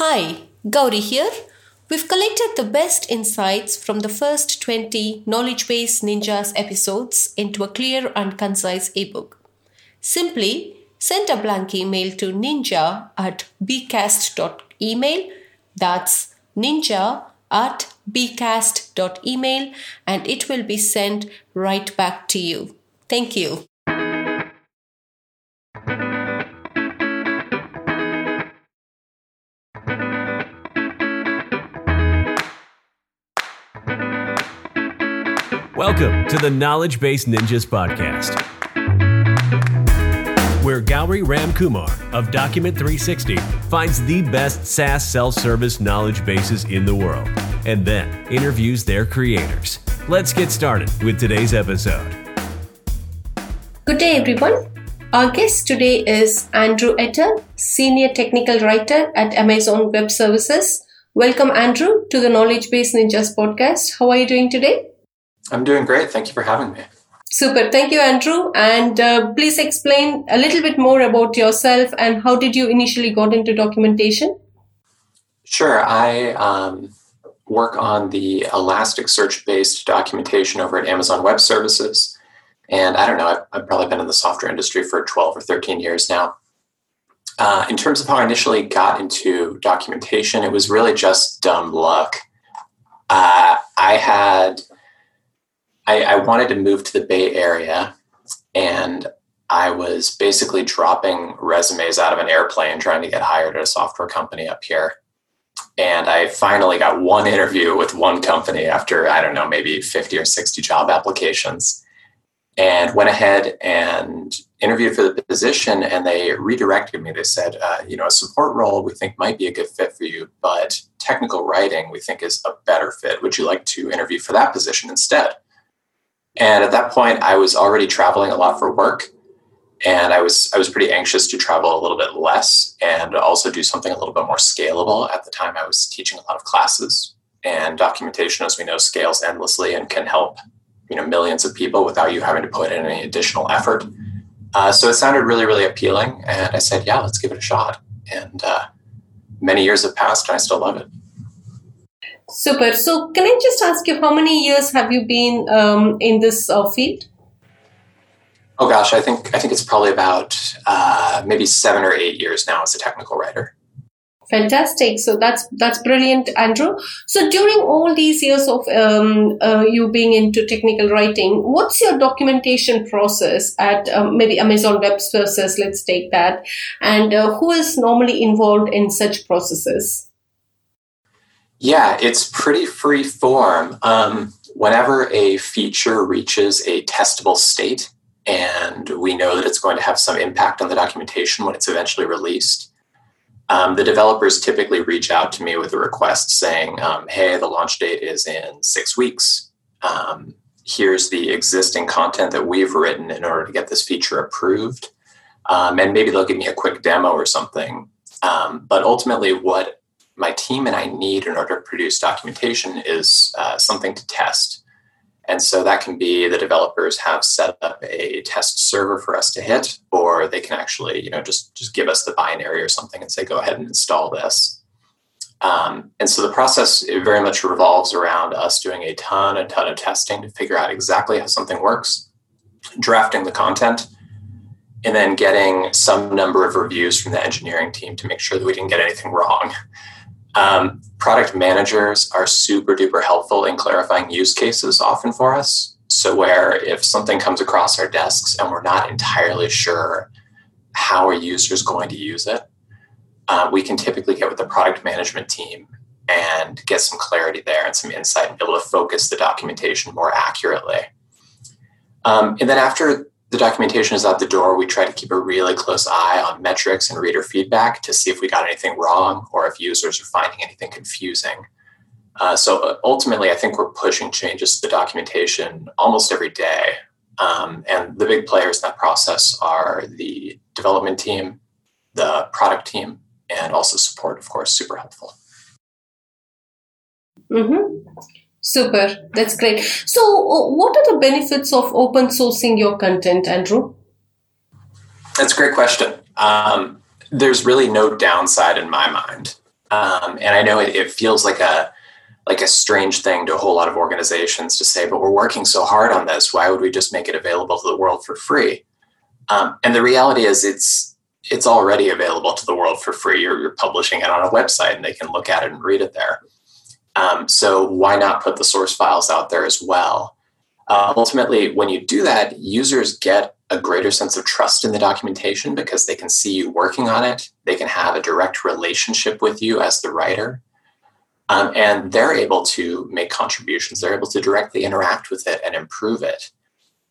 Hi, Gauri here. We've collected the best insights from the first 20 Knowledge Base Ninjas episodes into a clear and concise ebook. Simply send a blank email to ninja at bcast.email. That's ninja at bcast.email and it will be sent right back to you. Thank you. Welcome to the Knowledge Base Ninjas podcast, where Gauri Ramkumar of Document 360 finds the best SaaS self service knowledge bases in the world and then interviews their creators. Let's get started with today's episode. Good day, everyone. Our guest today is Andrew Etter, Senior Technical Writer at Amazon Web Services. Welcome, Andrew, to the Knowledge Base Ninjas podcast. How are you doing today? I'm doing great. Thank you for having me. Super. Thank you, Andrew. And uh, please explain a little bit more about yourself and how did you initially got into documentation? Sure. I um, work on the Elasticsearch based documentation over at Amazon Web Services. And I don't know, I've, I've, probably been in the software industry for 12 or 13 years now. Uh, in terms of how I initially got into documentation, it was really just dumb luck. Uh, I had I, I wanted to move to the Bay Area and I was basically dropping resumes out of an airplane trying to get hired at a software company up here. And I finally got one interview with one company after, I don't know, maybe 50 or 60 job applications. And went ahead and interviewed for the position, and they redirected me. They said, uh, you know, a support role we think might be a good fit for you, but technical writing we think is a better fit. Would you like to interview for that position instead? And at that point, I was already traveling a lot for work, and I was I was pretty anxious to travel a little bit less and also do something a little bit more scalable. At the time, I was teaching a lot of classes, and documentation, as we know, scales endlessly and can help you know millions of people without you having to put in any additional effort. Uh, so it sounded really really appealing, and I said, "Yeah, let's give it a shot." And uh, many years have passed, and I still love it. Super. So, can I just ask you how many years have you been um, in this uh, field? Oh gosh, I think I think it's probably about uh, maybe seven or eight years now as a technical writer. Fantastic. So that's that's brilliant, Andrew. So during all these years of um, uh, you being into technical writing, what's your documentation process at um, maybe Amazon Web Services? Let's take that. And uh, who is normally involved in such processes? Yeah, it's pretty free form. Um, whenever a feature reaches a testable state, and we know that it's going to have some impact on the documentation when it's eventually released, um, the developers typically reach out to me with a request saying, um, hey, the launch date is in six weeks. Um, here's the existing content that we've written in order to get this feature approved. Um, and maybe they'll give me a quick demo or something. Um, but ultimately, what my team and I need in order to produce documentation is uh, something to test. And so that can be the developers have set up a test server for us to hit, or they can actually, you know, just just give us the binary or something and say, go ahead and install this. Um, and so the process very much revolves around us doing a ton, a ton of testing to figure out exactly how something works, drafting the content, and then getting some number of reviews from the engineering team to make sure that we didn't get anything wrong. Um, product managers are super duper helpful in clarifying use cases often for us. So, where if something comes across our desks and we're not entirely sure how a user is going to use it, uh, we can typically get with the product management team and get some clarity there and some insight and be able to focus the documentation more accurately. Um, and then after the documentation is out the door, we try to keep a really close eye on metrics and reader feedback to see if we got anything wrong or if users are finding anything confusing. Uh, so uh, ultimately, I think we're pushing changes to the documentation almost every day. Um, and the big players in that process are the development team, the product team, and also support, of course, super helpful. Mm-hmm. Super, that's great. So, uh, what are the benefits of open sourcing your content, Andrew? That's a great question. Um, there's really no downside in my mind. Um, and I know it, it feels like a like a strange thing to a whole lot of organizations to say, but we're working so hard on this. Why would we just make it available to the world for free? Um, and the reality is, it's it's already available to the world for free. You're, you're, publishing it on a website, and they can look at it and read it there. Um, so why not put the source files out there as well? Uh, ultimately, when you do that, users get a greater sense of trust in the documentation because they can see you working on it. They can have a direct relationship with you as the writer. Um, and they're able to make contributions. They're able to directly interact with it and improve it.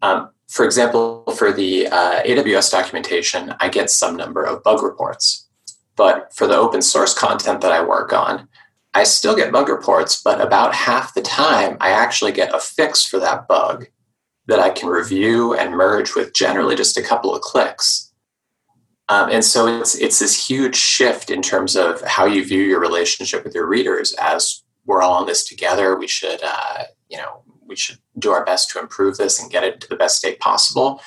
Um, for example, for the uh, AWS documentation, I get some number of bug reports. But for the open source content that I work on, I still get bug reports, but about half the time I actually get a fix for that bug that I can review and merge with generally just a couple of clicks. Um, and so it's it's this huge shift in terms of how you view your relationship with your readers as we're all in this together. We should uh, you know we should do our best to improve this and get it to the best state possible,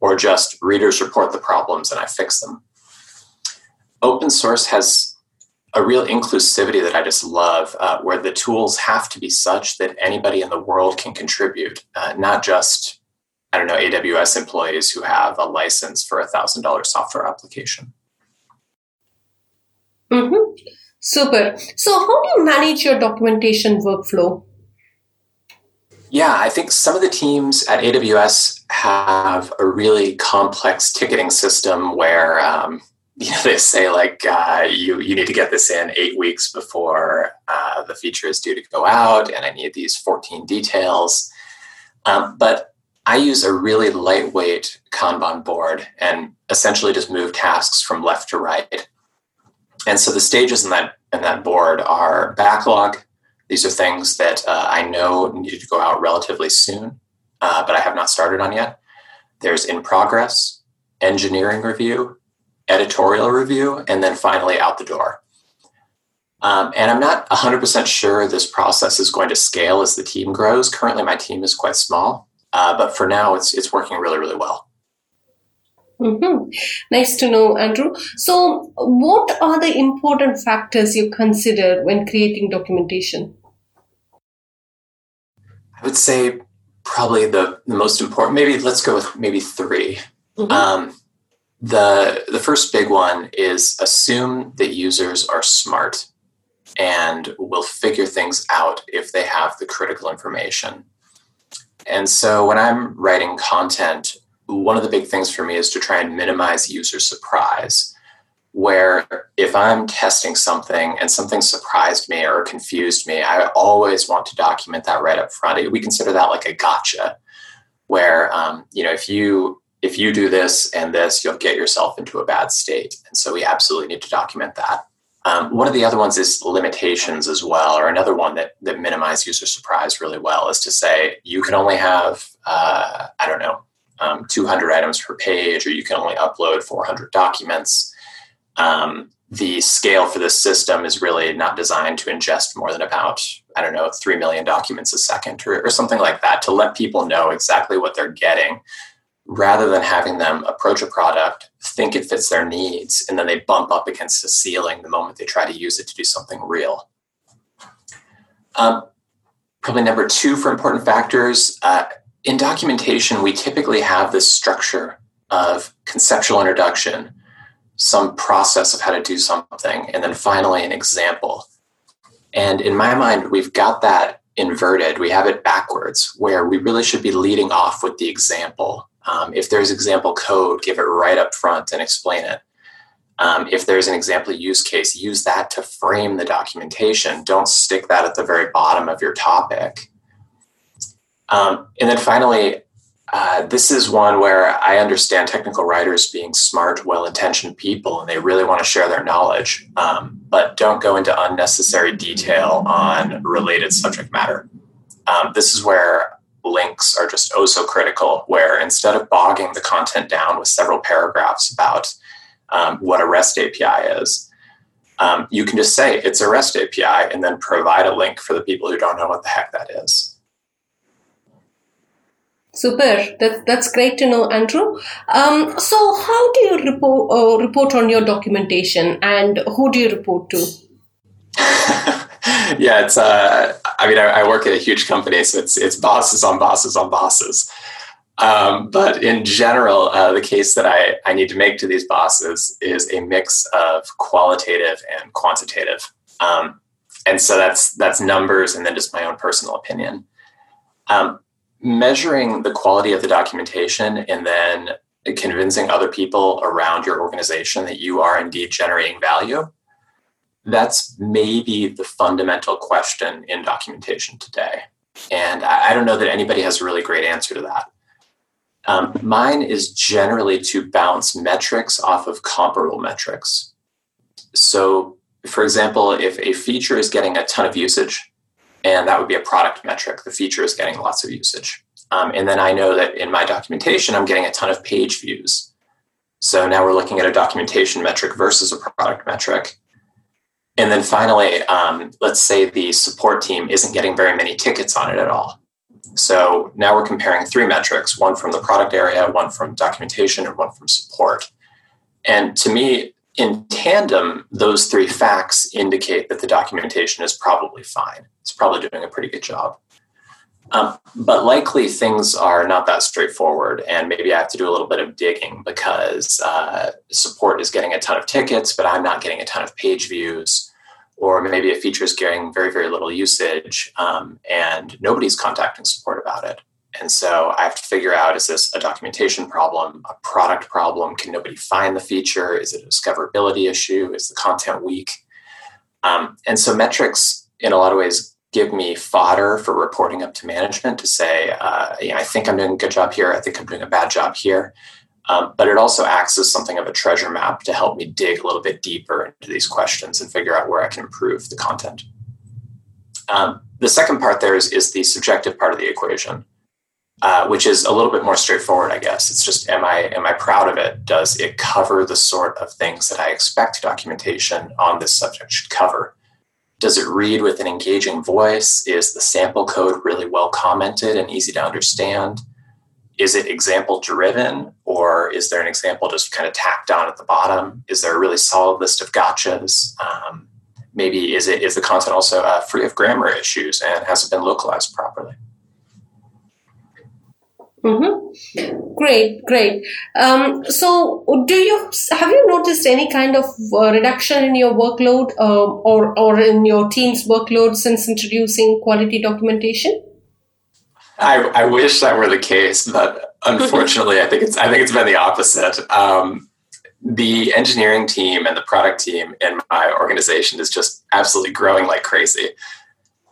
or just readers report the problems and I fix them. Open source has a real inclusivity that I just love, uh, where the tools have to be such that anybody in the world can contribute, uh, not just, I don't know, AWS employees who have a license for a $1,000 software application. Mm-hmm. Super. So, how do you manage your documentation workflow? Yeah, I think some of the teams at AWS have a really complex ticketing system where um, you know, they say like uh, you you need to get this in eight weeks before uh, the feature is due to go out, and I need these 14 details. Um, but I use a really lightweight Kanban board and essentially just move tasks from left to right. And so the stages in that in that board are backlog. These are things that uh, I know needed to go out relatively soon, uh, but I have not started on yet. There's in progress, engineering review, editorial review, and then finally out the door. Um, and I'm not 100% sure this process is going to scale as the team grows. Currently, my team is quite small, uh, but for now, it's, it's working really, really well. Mm-hmm. Nice to know, Andrew. So, what are the important factors you consider when creating documentation? I would say probably the, the most important, maybe let's go with maybe 3 mm-hmm. um, the the first big one is assume that users are smart and will figure things out if they have the critical information. And so when I'm writing content, one of the big things for me is to try and minimize user surprise. Where if I'm testing something and something surprised me or confused me, I always want to document that right up front. We consider that like a gotcha, where um, you know if you if you do this and this, you'll get yourself into a bad state. And so we absolutely need to document that. Um, one of the other ones is limitations as well, or another one that, that minimize user surprise really well is to say you can only have, uh, I don't know, um, 200 items per page, or you can only upload 400 documents. Um, the scale for this system is really not designed to ingest more than about, I don't know, 3 million documents a second or, or something like that to let people know exactly what they're getting rather than having them approach a product, think it fits their needs, and then they bump up against the ceiling the moment they try to use it to do something real. Um, probably number two for important factors uh, in documentation, we typically have this structure of conceptual introduction, some process of how to do something, and then finally an example. And in my mind, we've got that inverted. We have it backwards, where we really should be leading off with the example um, if there's example code, give it right up front and explain it. Um, if there's an example use case, use that to frame the documentation. Don't stick that at the very bottom of your topic. Um, and then finally, uh, this is one where I understand technical writers being smart, well intentioned people, and they really want to share their knowledge, um, but don't go into unnecessary detail on related subject matter. Um, this is where links are just oh so critical, where instead of bogging the content down with several paragraphs about um, what a REST API is, um, you can just say it's a REST API and then provide a link for the people who don't know what the heck that is. Super. That, that's great to know, Andrew. Um, so, how do you report, uh, report on your documentation and who do you report to? yeah, it's. Uh, I mean, I, I, work at a huge company, so it's it's bosses on bosses on bosses. Um, but in general, uh, the case that I, I need to make to these bosses is a mix of qualitative and quantitative. Um, and so that's that's numbers and then just my own personal opinion. Um, measuring the quality of the documentation and then convincing other people around your organization that you are indeed generating value that's maybe the fundamental question in documentation today and i, don't know that anybody has a really great answer to that um, mine is generally to bounce metrics off of comparable metrics so for example if a feature is getting a ton of usage and that would be a product metric. The feature is getting lots of usage. Um, and then I know that in my documentation, I'm getting a ton of page views. So now we're looking at a documentation metric versus a product metric. And then finally, um, let's say the support team isn't getting very many tickets on it at all. So now we're comparing three metrics one from the product area, one from documentation, and one from support. And to me, in tandem, those three facts indicate that the documentation is probably fine. It's probably doing a pretty good job. Um, but likely things are not that straightforward, and maybe I have to do a little bit of digging because uh, support is getting a ton of tickets, but I'm not getting a ton of page views, or maybe a feature is getting very, very little usage, um, and nobody's contacting support about it. And so I have to figure out is this a documentation problem, a product problem? Can nobody find the feature? Is it a discoverability issue? Is the content weak? Um, and so metrics, in a lot of ways, give me fodder for reporting up to management to say, uh, you know, I think I'm doing a good job here. I think I'm doing a bad job here. Um, but it also acts as something of a treasure map to help me dig a little bit deeper into these questions and figure out where I can improve the content. Um, the second part there is, is the subjective part of the equation. Uh, which is a little bit more straightforward, I guess. It's just, am I am I proud of it? Does it cover the sort of things that I expect documentation on this subject should cover? Does it read with an engaging voice? Is the sample code really well commented and easy to understand? Is it example driven, or is there an example just kind of tacked on at the bottom? Is there a really solid list of gotchas? Um, maybe is it is the content also uh, free of grammar issues and has it been localized properly? Mm-hmm. Great, great. Um, so, do you have you noticed any kind of uh, reduction in your workload uh, or or in your team's workload since introducing quality documentation? I, I wish that were the case, but unfortunately, I think it's I think it's been the opposite. Um, the engineering team and the product team in my organization is just absolutely growing like crazy.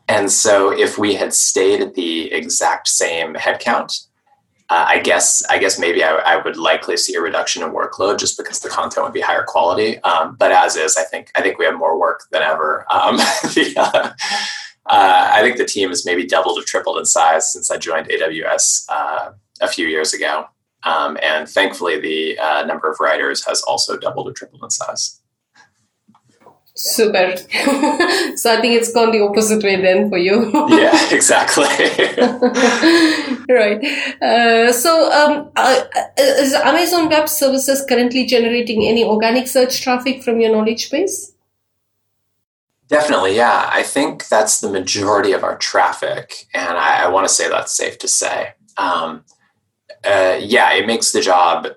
And so, if we had stayed at the exact same headcount, uh, I guess I guess maybe I, I, would likely see a reduction in workload just because the content would be higher quality. Um, but as is, I think I think we have more work than ever. Um, the, uh, think the team has maybe doubled or tripled in size since I joined AWS uh, a few years ago, um, and thankfully the uh, number of writers has also doubled or tripled in size. Super. so I think it's gone the opposite way then for you. yeah, exactly. right. Uh, so um, uh, is Amazon Web Services currently generating any organic search traffic from your knowledge base? Definitely, yeah. I think that's the majority of our traffic, and I, I want to say that's safe to say. Um, uh, yeah, it makes the job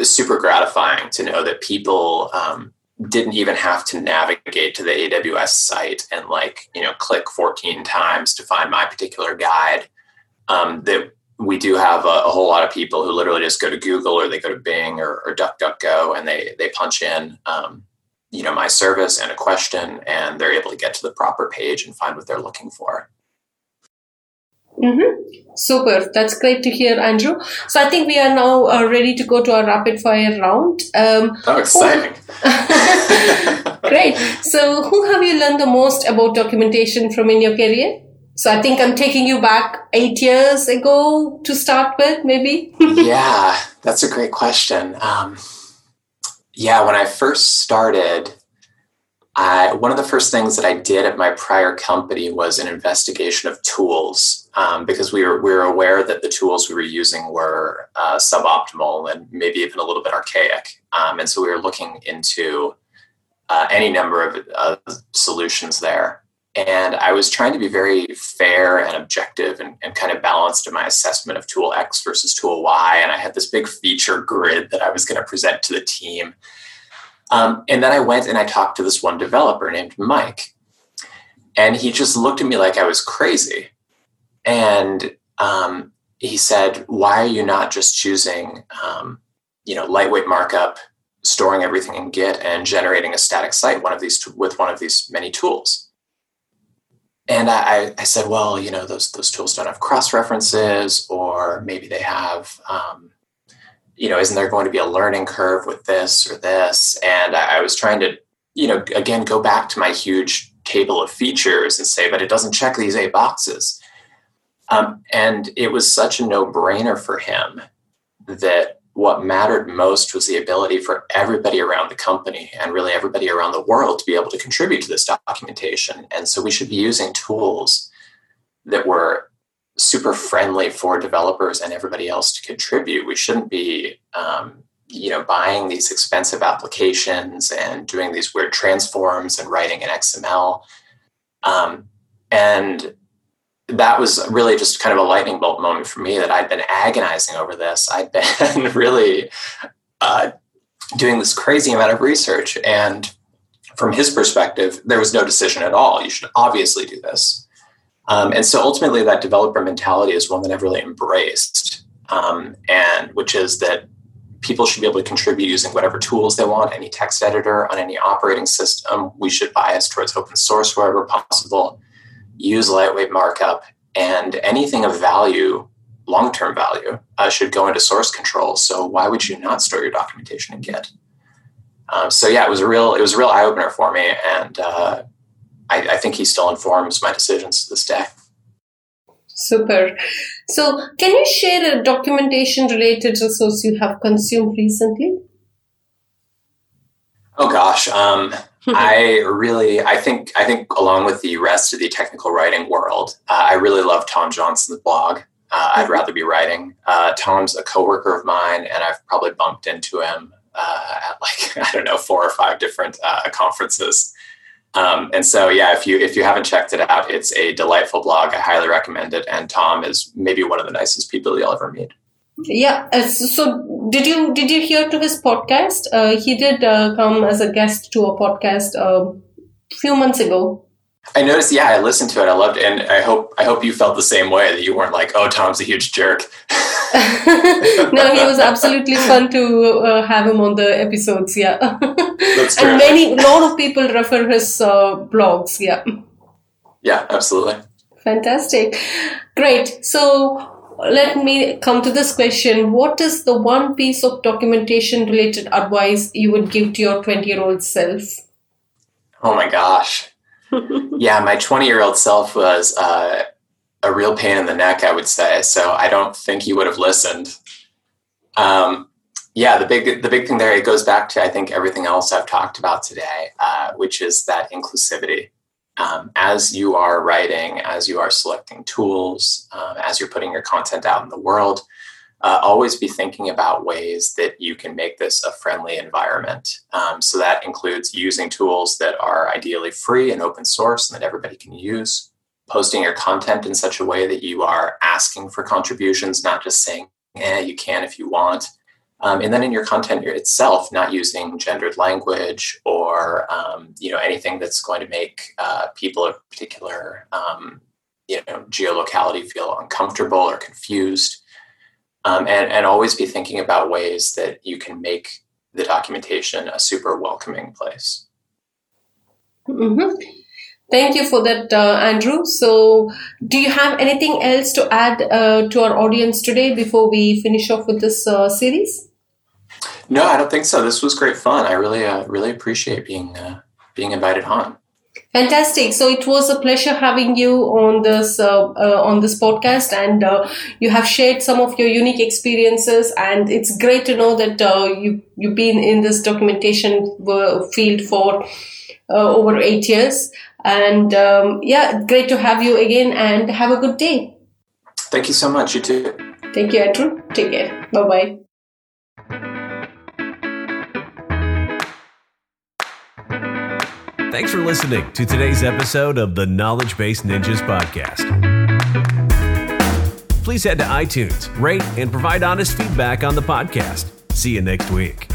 super gratifying to know that people um, didn't even have to navigate to the AWS site and like you know click 14 times to find my particular guide. Um, that we do have a, a, whole lot of people who literally just go to Google or they go to Bing or, or DuckDuckGo and they they punch in um, you know my service and a question and they're able to get to the proper page and find what they're looking for. Mm-hmm. Super. That's great to hear, Andrew. So I think we are now uh, ready to go to our rapid fire round. Um, oh, exciting. great. So, who have you learned the most about documentation from in your career? So, I think I'm taking you back eight years ago to start with, maybe? yeah, that's a great question. Um, yeah, when I first started, I, one of the first things that I did at my prior company was an investigation of tools um, because we were we were aware that the tools we were using were uh, suboptimal and maybe even a little bit archaic, um, and so we were looking into uh, any number of uh, solutions there. And I was trying to be very fair and objective and, and, kind of balanced in my assessment of tool X versus tool Y. And I had this big feature grid that I was going to present to the team. Um, and then I went and I talked to this one developer named Mike. And he just looked at me like I was crazy. And um, he said, Why are you not just choosing, um, you know, lightweight markup, storing everything in Git, and generating a static site one of these with one of these many tools? And I, I said, well, you know, those those tools don't have cross references, or maybe they have, um, you know, isn't there going to be a learning curve with this or this? And I, I was trying to, you know, again go back to my huge table of features and say, but it doesn't check these eight boxes. Um, and it was such a no brainer for him that what mattered most was the ability for everybody around the company and really everybody around the world to be able to contribute to this documentation. And so we should be using tools that were super friendly for developers and everybody else to contribute. We shouldn't be, um, you know, buying these expensive applications and doing these weird transforms and writing in XML. Um, and that was really just kind of a lightning bolt moment for me that I'd been agonizing over this. I'd been really uh, doing this crazy amount of research. And from his perspective, there was no decision at all. You should obviously do this. Um, and so ultimately, that developer mentality is one that I've really embraced, um, and which is that people should be able to contribute using whatever tools they want, any text editor on any operating system. We should bias towards open source wherever possible use lightweight markup, and anything of value, long term value, uh, should go into source control. So why would you not store your documentation in Git? Um, so yeah, it was a real it was a real eye opener for me, and uh, I, I think he still informs my decisions to this day. Super. So, can you share a documentation related resource you have consumed recently? Oh gosh, um, I really, I think, I think along with the rest of the technical writing world, uh, I really love Tom Johnson's blog. Uh, I'd rather be writing. Uh, Tom's a coworker of mine, and I've probably bumped into him uh, at like I don't know four or five different uh, conferences. Um, and so, yeah, if you if you haven't checked it out, it's a delightful blog. I highly recommend it. And Tom is maybe one of the nicest people you'll ever meet. Yeah. Uh, so, did you did you hear to his podcast? Uh, he did uh, come as a guest to a podcast a um, few months ago. I noticed. Yeah, I listened to it. I loved it, and I hope I hope you felt the same way. That you weren't like, "Oh, Tom's a huge jerk." no, he was absolutely fun to uh, have him on the episodes. Yeah, and many lot of people refer his uh, blogs. Yeah. Yeah, absolutely. Fantastic. Great. So let me come to this question. What is the one piece of documentation related advice you would give to your 20 year old self? Oh my gosh. yeah, my 20 year old self was uh, a real pain in the neck, I would say. So I don't think he would have listened. Um, yeah, the big the big thing there it goes back to I think everything else I've talked about today, uh, which is that inclusivity um, as you are writing, as you are selecting tools, um, as you're putting your content out in the world, uh, always be thinking about ways that you can make this a friendly environment. Um, so that includes using tools that are ideally free and open source and that everybody can use, posting your content in such a way that you are asking for contributions, not just saying, eh, you can if you want. Um, and then in your content itself, not using gendered language or um, you know anything that's going to make uh, people of particular um, you know geolocality feel uncomfortable or confused, um, and and always be thinking about ways that you can make the documentation a super welcoming place. Mm-hmm. Thank you for that, uh, Andrew. So, do you have anything else to add uh, to our audience today before we finish off with this uh, series? No, I don't think so. This was great fun. I really, uh, really appreciate being uh, being invited on. Fantastic. So it was a pleasure having you on this uh, uh, on this podcast, and uh, you have shared some of your unique experiences. And it's great to know that uh, you you've been in this documentation field for uh, over eight years. And um, yeah, great to have you again. And have a good day. Thank you so much. You too. Thank you, Andrew. Take care. Bye bye. Thanks for listening to today's episode of the Knowledge Base Ninjas podcast. Please head to iTunes, rate, and provide honest feedback on the podcast. See you next week.